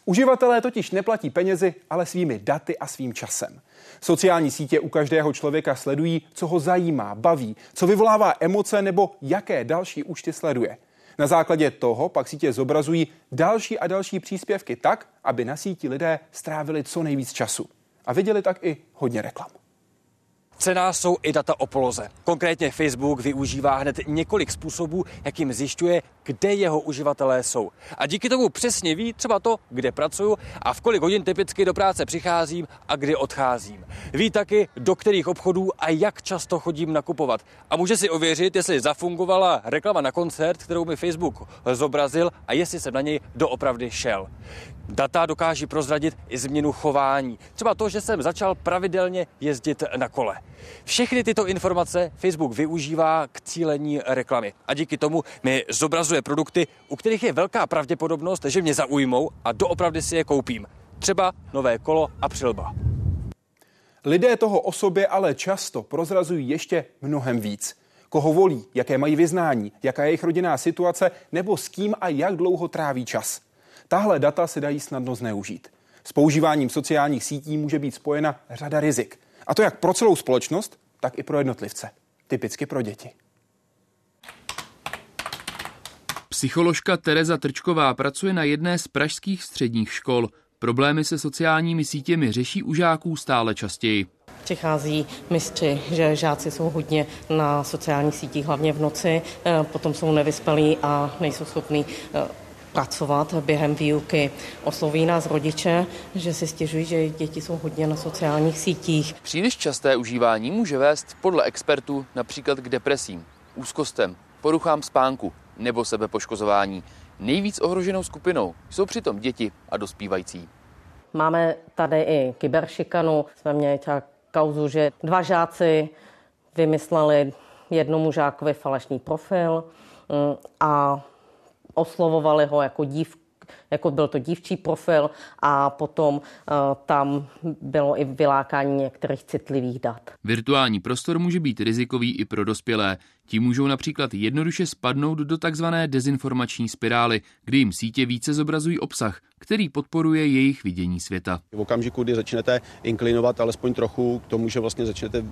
Uživatelé totiž neplatí penězi, ale svými daty a svým časem. Sociální sítě u každého člověka sledují, co ho zajímá, baví, co vyvolává emoce nebo jaké další účty sleduje. Na základě toho pak sítě zobrazují další a další příspěvky tak, aby na síti lidé strávili co nejvíc času. A viděli tak i hodně reklam. Cená jsou i data o poloze. Konkrétně Facebook využívá hned několik způsobů, jakým zjišťuje, kde jeho uživatelé jsou. A díky tomu přesně ví třeba to, kde pracuju a v kolik hodin typicky do práce přicházím a kdy odcházím. Ví taky, do kterých obchodů a jak často chodím nakupovat. A může si ověřit, jestli zafungovala reklama na koncert, kterou mi Facebook zobrazil a jestli jsem na něj doopravdy šel. Data dokáží prozradit i změnu chování. Třeba to, že jsem začal pravidelně jezdit na kole. Všechny tyto informace Facebook využívá k cílení reklamy a díky tomu mi zobrazuje produkty, u kterých je velká pravděpodobnost, že mě zaujmou a doopravdy si je koupím. Třeba nové kolo a přilba. Lidé toho o sobě ale často prozrazují ještě mnohem víc. Koho volí, jaké mají vyznání, jaká je jejich rodinná situace nebo s kým a jak dlouho tráví čas. Tahle data se dají snadno zneužít. S používáním sociálních sítí může být spojena řada rizik. A to jak pro celou společnost, tak i pro jednotlivce. Typicky pro děti. Psycholožka Tereza Trčková pracuje na jedné z pražských středních škol. Problémy se sociálními sítěmi řeší u žáků stále častěji. Přichází mistři, že žáci jsou hodně na sociálních sítích, hlavně v noci, eh, potom jsou nevyspalí a nejsou schopní eh, pracovat během výuky. Osloví nás rodiče, že si stěžují, že děti jsou hodně na sociálních sítích. Příliš časté užívání může vést podle expertů například k depresím, úzkostem, poruchám spánku nebo sebepoškozování. Nejvíc ohroženou skupinou jsou přitom děti a dospívající. Máme tady i kyberšikanu. Jsme měli třeba kauzu, že dva žáci vymysleli jednomu žákovi falešný profil mm, a oslovovali ho jako dívku jako byl to dívčí profil a potom uh, tam bylo i vylákání některých citlivých dat. Virtuální prostor může být rizikový i pro dospělé. Ti můžou například jednoduše spadnout do takzvané dezinformační spirály, kdy jim sítě více zobrazují obsah, který podporuje jejich vidění světa. V okamžiku, kdy začnete inklinovat alespoň trochu k tomu, že vlastně začnete uh,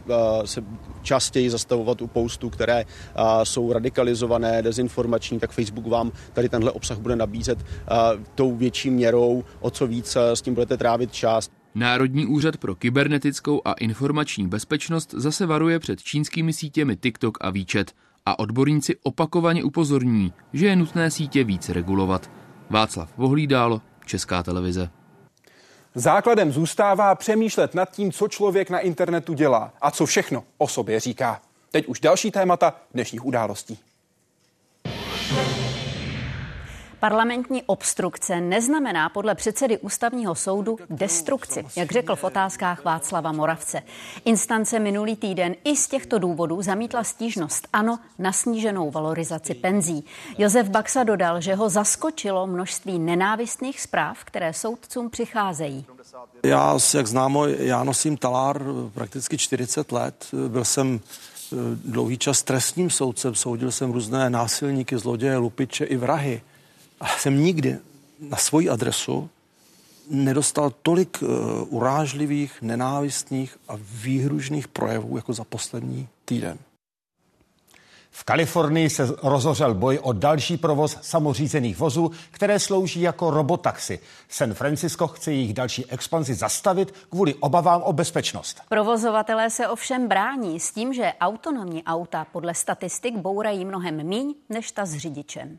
se častěji zastavovat u postů, které uh, jsou radikalizované, dezinformační, tak Facebook vám tady tenhle obsah bude nabízet uh, tou větší měrou, o co víc s tím budete trávit čas. Národní úřad pro kybernetickou a informační bezpečnost zase varuje před čínskými sítěmi TikTok a WeChat a odborníci opakovaně upozorní, že je nutné sítě víc regulovat. Václav Vohlídal, Česká televize. Základem zůstává přemýšlet nad tím, co člověk na internetu dělá a co všechno o sobě říká. Teď už další témata dnešních událostí. Parlamentní obstrukce neznamená podle předsedy ústavního soudu destrukci, jak řekl v otázkách Václava Moravce. Instance minulý týden i z těchto důvodů zamítla stížnost ANO na sníženou valorizaci penzí. Josef Baxa dodal, že ho zaskočilo množství nenávistných zpráv, které soudcům přicházejí. Já, jak známo, já nosím talár prakticky 40 let. Byl jsem eh, dlouhý čas trestním soudcem, soudil jsem různé násilníky, zloděje, lupiče i vrahy. A jsem nikdy na svoji adresu nedostal tolik uh, urážlivých, nenávistných a výhružných projevů jako za poslední týden. V Kalifornii se rozhořel boj o další provoz samořízených vozů, které slouží jako robotaxi. San Francisco chce jejich další expanzi zastavit kvůli obavám o bezpečnost. Provozovatelé se ovšem brání s tím, že autonomní auta podle statistik bourají mnohem míň než ta s řidičem.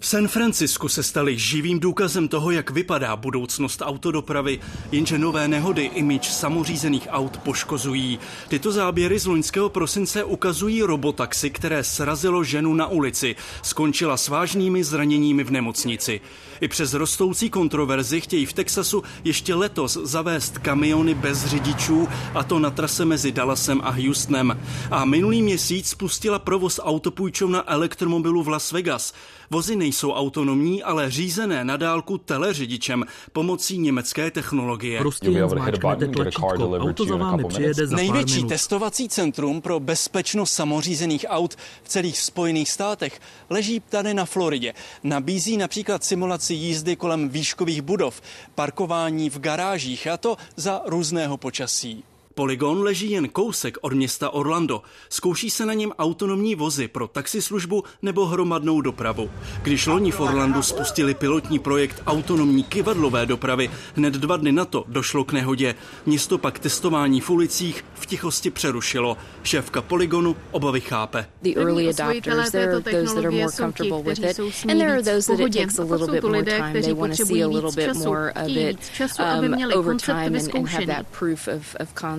V San Francisku se staly živým důkazem toho, jak vypadá budoucnost autodopravy, jenže nové nehody imič samořízených aut poškozují. Tyto záběry z loňského prosince ukazují robotaxi, které srazilo ženu na ulici. Skončila s vážnými zraněními v nemocnici. I přes rostoucí kontroverzi chtějí v Texasu ještě letos zavést kamiony bez řidičů, a to na trase mezi Dallasem a Houstonem. A minulý měsíc spustila provoz autopůjčovna elektromobilu v Las Vegas. Vozy nejsou autonomní, ale řízené na dálku teleřidičem pomocí německé technologie. Prostě jen zmáčknete tlačítko, auto za vámi přijede za Největší testovací centrum pro bezpečnost samořízených aut v celých Spojených státech leží tady na Floridě. Nabízí například simulaci jízdy kolem výškových budov, parkování v garážích a to za různého počasí. Polygon leží jen kousek od města Orlando. Zkouší se na něm autonomní vozy pro taxislužbu nebo hromadnou dopravu. Když loni v Orlandu spustili pilotní projekt autonomní kivadlové dopravy, hned dva dny na to došlo k nehodě. Město pak testování v ulicích v tichosti přerušilo. Šéfka Polygonu obavy chápe. The early adopters, there are those that are more comfortable with it, and there are those that it takes a little bit more time. They want to see a little bit more of it um, over time and, and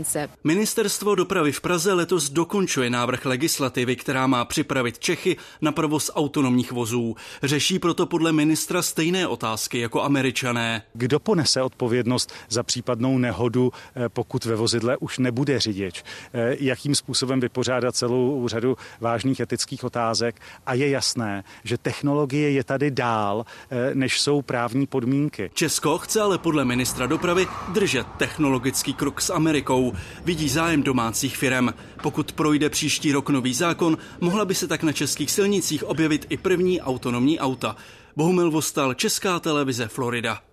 concept. Ministerstvo dopravy v Praze letos dokončuje návrh legislativy, která má připravit Čechy na provoz autonomních vozů. Řeší proto podle ministra stejné otázky jako američané. Kdo ponese odpovědnost za případnou nehodu, eh, pokud ve vozidle už nebude řidič? Eh, jakým způsobem vypořádat celou řadu vážných etických otázek? A je jasné, že technologie je tady dál, eh, než jsou právní podmínky. Česko chce ale podle ministra dopravy držet technologický krok s Amerikou vidí zájem domácích firem. Pokud projde příští rok nový zákon, mohla by se tak na českých silnicích objevit i první autonomní auta. Bohumil Vostal, Česká televize Florida.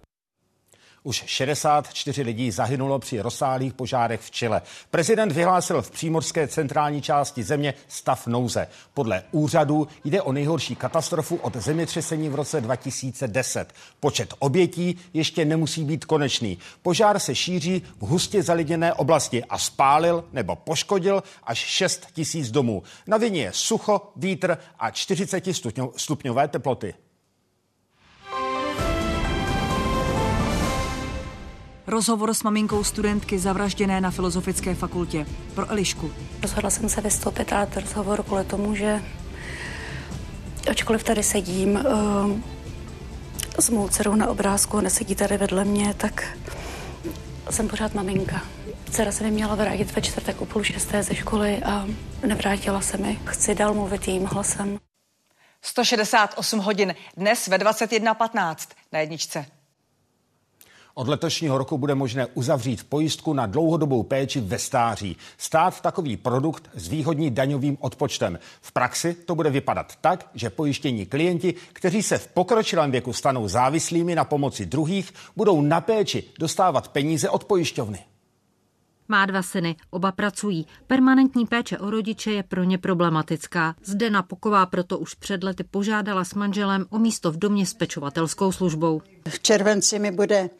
Už 64 lidí zahynulo při rozsáhlých požárech v Chile. Prezident vyhlásil v přímorské centrální části země stav nouze. Podle úřadu jde o nejhorší katastrofu od zemětřesení v roce 2010. Počet obětí ještě nemusí být konečný. Požár se šíří v hustě zalidněné oblasti a spálil nebo poškodil až 6 tisíc domů. Na vině je sucho, vítr a 40 stupňové teploty. Rozhovor s maminkou studentky zavražděné na Filozofické fakultě. Pro Elišku. Rozhodla jsem se vystoupit a rozhovor kvůli tomu, že ačkoliv tady sedím, uh, s mou dcerou na obrázku, nesedí tady vedle mě, tak jsem pořád maminka. Dcera se mi měla vrátit ve čtvrtek o půl šesté ze školy a nevrátila se mi. Chci dál mluvit jejím hlasem. 168 hodin dnes ve 21.15 na jedničce. Od letošního roku bude možné uzavřít pojistku na dlouhodobou péči ve stáří. Stát takový produkt zvýhodní daňovým odpočtem. V praxi to bude vypadat tak, že pojištění klienti, kteří se v pokročilém věku stanou závislými na pomoci druhých, budou na péči dostávat peníze od pojišťovny. Má dva syny, oba pracují. Permanentní péče o rodiče je pro ně problematická. Zdena Poková proto už před lety požádala s manželem o místo v domě s pečovatelskou službou. V červenci mi bude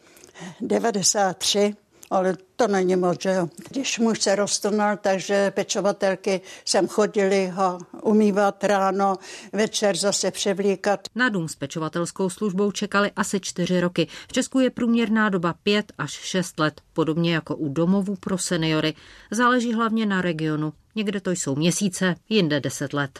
93, ale to není moc, že jo. Když muž se roztrnal, takže pečovatelky sem chodili ho umývat ráno, večer zase převlíkat. Na dům s pečovatelskou službou čekali asi čtyři roky. V Česku je průměrná doba pět až šest let, podobně jako u domovů pro seniory. Záleží hlavně na regionu. Někde to jsou měsíce, jinde deset let.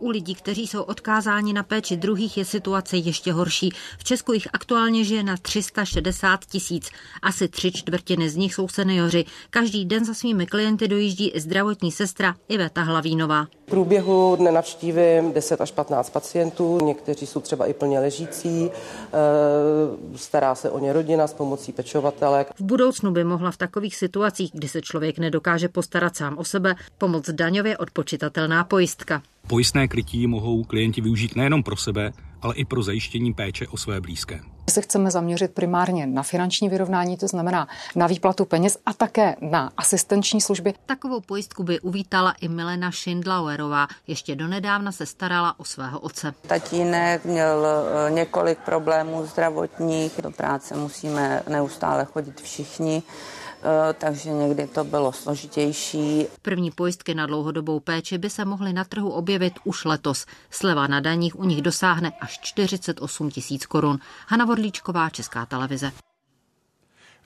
U lidí, kteří jsou odkázáni na péči druhých, je situace ještě horší. V Česku jich aktuálně žije na 360 tisíc. Asi tři čtvrtiny z nich jsou seniori. Každý den za svými klienty dojíždí i zdravotní sestra Iveta Hlavínová. V průběhu dne navštívím 10 až 15 pacientů, někteří jsou třeba i plně ležící, eh, stará se o ně rodina s pomocí pečovatelek. V budoucnu by mohla v takových situacích, kdy se člověk nedokáže postarat sám o sebe, pomoct daňově odpočitatelná pojistka. Pojistné krytí mohou klienti využít nejenom pro sebe, ale i pro zajištění péče o své blízké. Se chceme zaměřit primárně na finanční vyrovnání, to znamená na výplatu peněz a také na asistenční služby. Takovou pojistku by uvítala i Milena Schindlauerová. Ještě donedávna se starala o svého otce. Tatínek měl eh, několik problémů zdravotních, do práce musíme neustále chodit všichni. Eh, takže někdy to bylo složitější. První pojistky na dlouhodobou péči by se mohly na trhu objevit už letos. Sleva na daních u nich dosáhne až 48 tisíc korun. Hana Vodlíčková, Česká televize.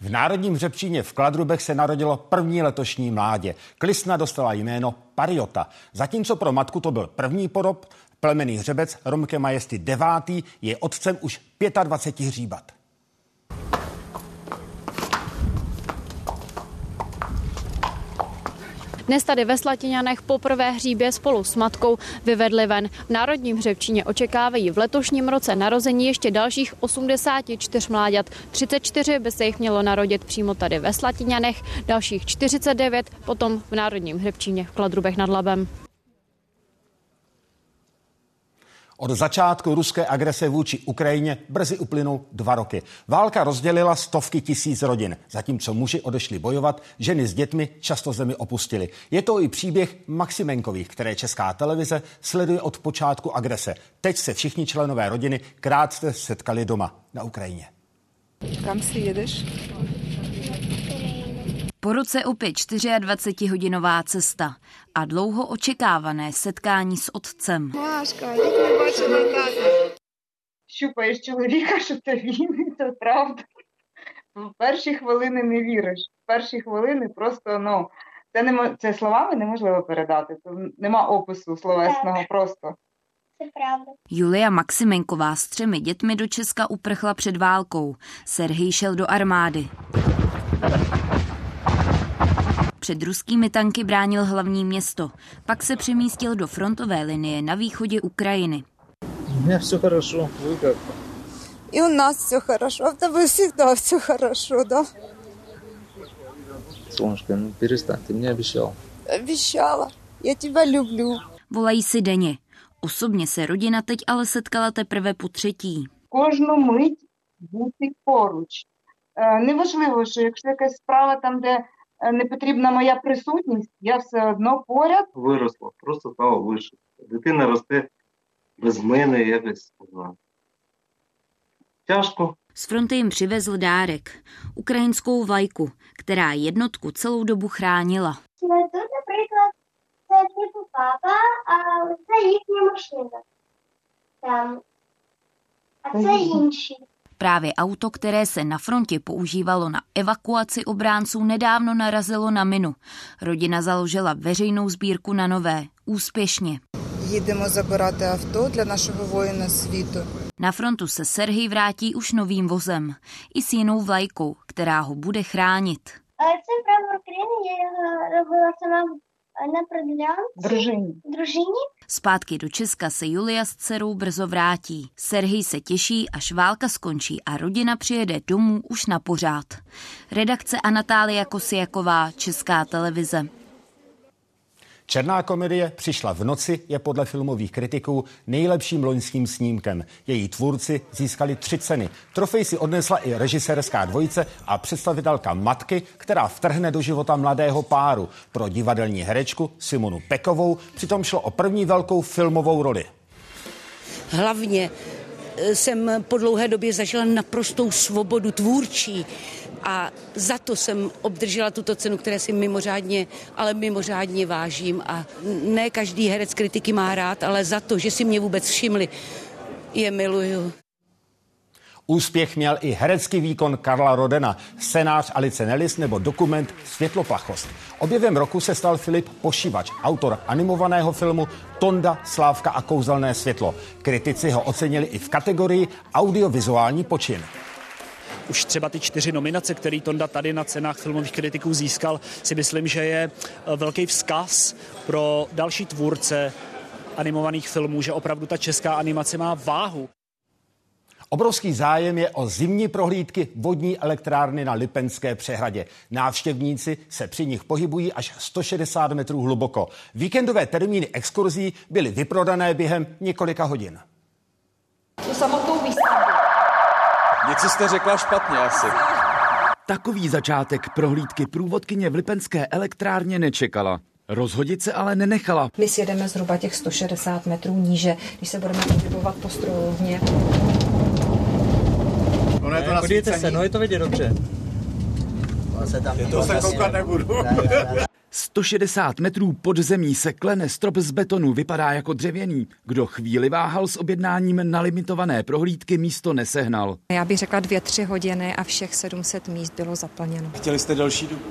V Národním hřebčíně v Kladrubech se narodilo první letošní mládě. Klisna dostala jméno Pariota. Zatímco pro matku to byl první porob, plemený hřebec Romke Majesty devátý je otcem už 25 hříbat. Dnes tady ve Slatiňanech poprvé hříbě spolu s matkou vyvedli ven. V Národním hřebčíně očekávají v letošním roce narození ještě dalších 84 mláďat. 34 by se jich mělo narodit přímo tady ve Slatiňanech, dalších 49 potom v Národním hřebčíně v Kladrubech nad Labem. Od začátku ruské agrese vůči Ukrajině brzy uplynou dva roky. Válka rozdělila stovky tisíc rodin, zatímco muži odešli bojovat, ženy s dětmi často zemi opustili. Je to i příběh Maximenkových, které česká televize sleduje od počátku agrese. Teď se všichni členové rodiny krátce setkali doma na Ukrajině. Kam si jedeš? Po roce opět 24-hodinová cesta a dlouho očekávané setkání s otcem. Машка, як не бачила тата. Щупаєш чоловіка, що це він, це правда. В перші хвилини не віриш. В перші хвилини просто, ну, це, не, це словами неможливо передати. Це нема опису словесного просто. Це правda. Julia Maximenková s třemi dětmi do Česka uprchla před válkou. Serhej šel do armády. Před ruskými tanky bránil hlavní město. Pak se přemístil do frontové linie na východě Ukrajiny. Mě vše хорошо. Вы как? И у нас все хорошо. В тебе всегда все хорошо, да? Солнышко, ну перестань, ты мне обещал. Обещала. Я тебя люблю. Volají si denně. Osobně se rodina teď ale setkala teprve po třetí. Кожну мить бути поруч. Неважливо, що якщо якась справа там, де не потрібна моя присутність, я все одно поряд. Виросла, просто стала вище. Дитина росте без мене якось. Тяжко. Z fronty jim přivezl dárek, ukrajinskou vlajku, která jednotku celou dobu chránila. Jsme tu například, to je typu papa, ale to je jejich mašina. Tam. A co je jinší? Právě auto, které se na frontě používalo na evakuaci obránců, nedávno narazilo na minu. Rodina založila veřejnou sbírku na nové. Úspěšně. Їдемо забирати авто для нашого воїна світу. Na frontu se Serhij vrátí už novým vozem i s jinou vlajkou, která ho bude chránit. Це прапор України, я його робила сама на проділянці. Дружині. Дружині. Zpátky do Česka se Julia s dcerou brzo vrátí. Serhij se těší, až válka skončí a rodina přijede domů už na pořád. Redakce a Natália Kosijaková, Česká televize. Černá komedie Přišla v noci je podle filmových kritiků nejlepším loňským snímkem. Její tvůrci získali tři ceny. Trofej si odnesla i režisérská dvojice a představitelka matky, která vtrhne do života mladého páru. Pro divadelní herečku Simonu Pekovou přitom šlo o první velkou filmovou roli. Hlavně eh, jsem po dlouhé době zažila naprostou svobodu tvůrčí a za to jsem obdržela tuto cenu, které si mimořádně, ale mimořádně vážím a ne každý herec kritiky má rád, ale za to, že si mě vůbec všimli, je miluju. Úspěch měl i herecký výkon Karla Rodena, scénář Alice Nellis nebo dokument Světloplachost. Objevem roku se stal Filip Pošívač, autor animovaného filmu Tonda, Slávka a kouzelné světlo. Kritici ho ocenili i v kategorii audiovizuální počin už třeba ty čtyři nominace, který Tonda tady na cenách filmových kritiků získal, si myslím, že je eh, velký vzkaz pro další tvůrce animovaných filmů, že opravdu ta česká animace má váhu. Obrovský zájem je o zimní prohlídky vodní elektrárny na Lipenské přehradě. Návštěvníci se při nich pohybují až 160 metrů hluboko. Víkendové termíny exkurzí byly vyprodané během několika hodin. Tu samotnou výstavbu Něco jste řekla špatně asi. Takový začátek prohlídky průvodkyně v Lipenské elektrárně nečekala. Rozhodit se ale nenechala. My sjedeme zhruba těch 160 metrů níže, když se budeme pohybovat po strojovně. Ono je to Podívejte se, no je to vidět dobře. To se koukat nebudu. 160 metrů pod zemí se klene strop z betonu vypadá jako dřevěný. Kdo chvíli váhal s objednáním na limitované prohlídky, místo nesehnal. Já bych řekla dvě, tři hodiny a všech 700 míst bylo zaplněno. Chtěli jste další dobu?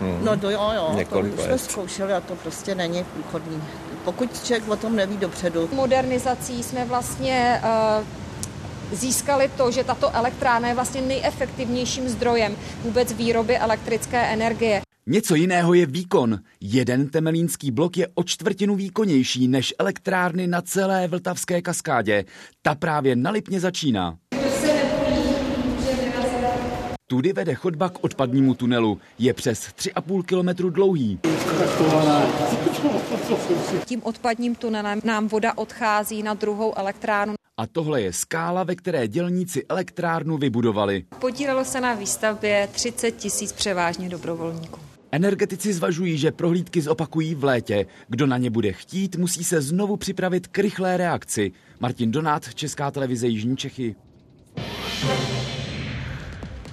Hmm. No to jo, jo, Několik to jsme zkoušeli a to prostě není průchodný. Pokud člověk o tom neví dopředu. Modernizací jsme vlastně uh, získali to, že tato elektrárna je vlastně nejefektivnějším zdrojem vůbec výroby elektrické energie. Něco jiného je výkon. Jeden temelínský blok je o čtvrtinu výkonnější než elektrárny na celé Vltavské kaskádě. Ta právě na Lipně začíná. Tudy vede chodba k odpadnímu tunelu. Je přes 3,5 kilometru dlouhý. Tím odpadním tunelem nám voda odchází na druhou elektrárnu. A tohle je skála, ve které dělníci elektrárnu vybudovali. Podílelo se na výstavbě 30 tisíc převážně dobrovolníků. Energetici zvažují, že prohlídky zopakují v létě. Kdo na ně bude chtít, musí se znovu připravit k rychlé reakci. Martin Donát, Česká televize Jižní Čechy.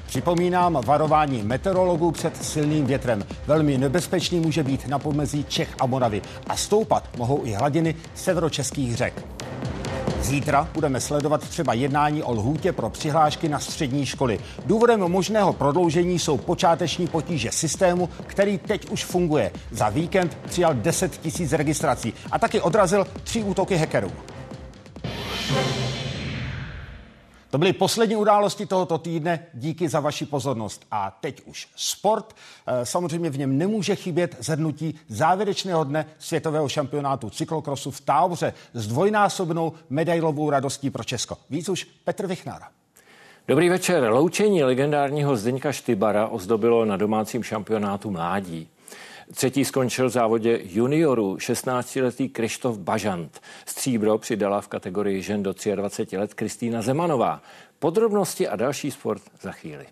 Připomínám varování meteorologů před silným větrem. Velmi nebezpečný může být na pomezí Čech a Moravy a stoupat mohou i hladiny severočeských řek. Zítra budeme sledovat třeba jednání o lhůtě pro přihlášky na střední školy. Důvodem možného prodloužení jsou počáteční potíže systému, který teď už funguje. Za víkend přijal 10 tisíc registrací a taky odrazil tři útoky hackerů. To byly poslední události tohoto týdne. Díky za vaši pozornost. A teď už sport. Eh, samozřejmě v něm nemůže chybět zhrnutí závěrečného dne světového šampionátu cyklokrosu v Táboře s dvojnásobnou medailovou radostí pro Česko. Víc už Petr Vichnar. Dobrý večer. Loučení legendárního Zdeňka Štybara ozdobilo na domácím šampionátu mládí. Třetí skončil v závodě juniorů 16-letý Krištof Bažant. Stříbro přidala v kategorii žen do 23 let Kristýna Zemanová. Podrobnosti a další sport za chvíli.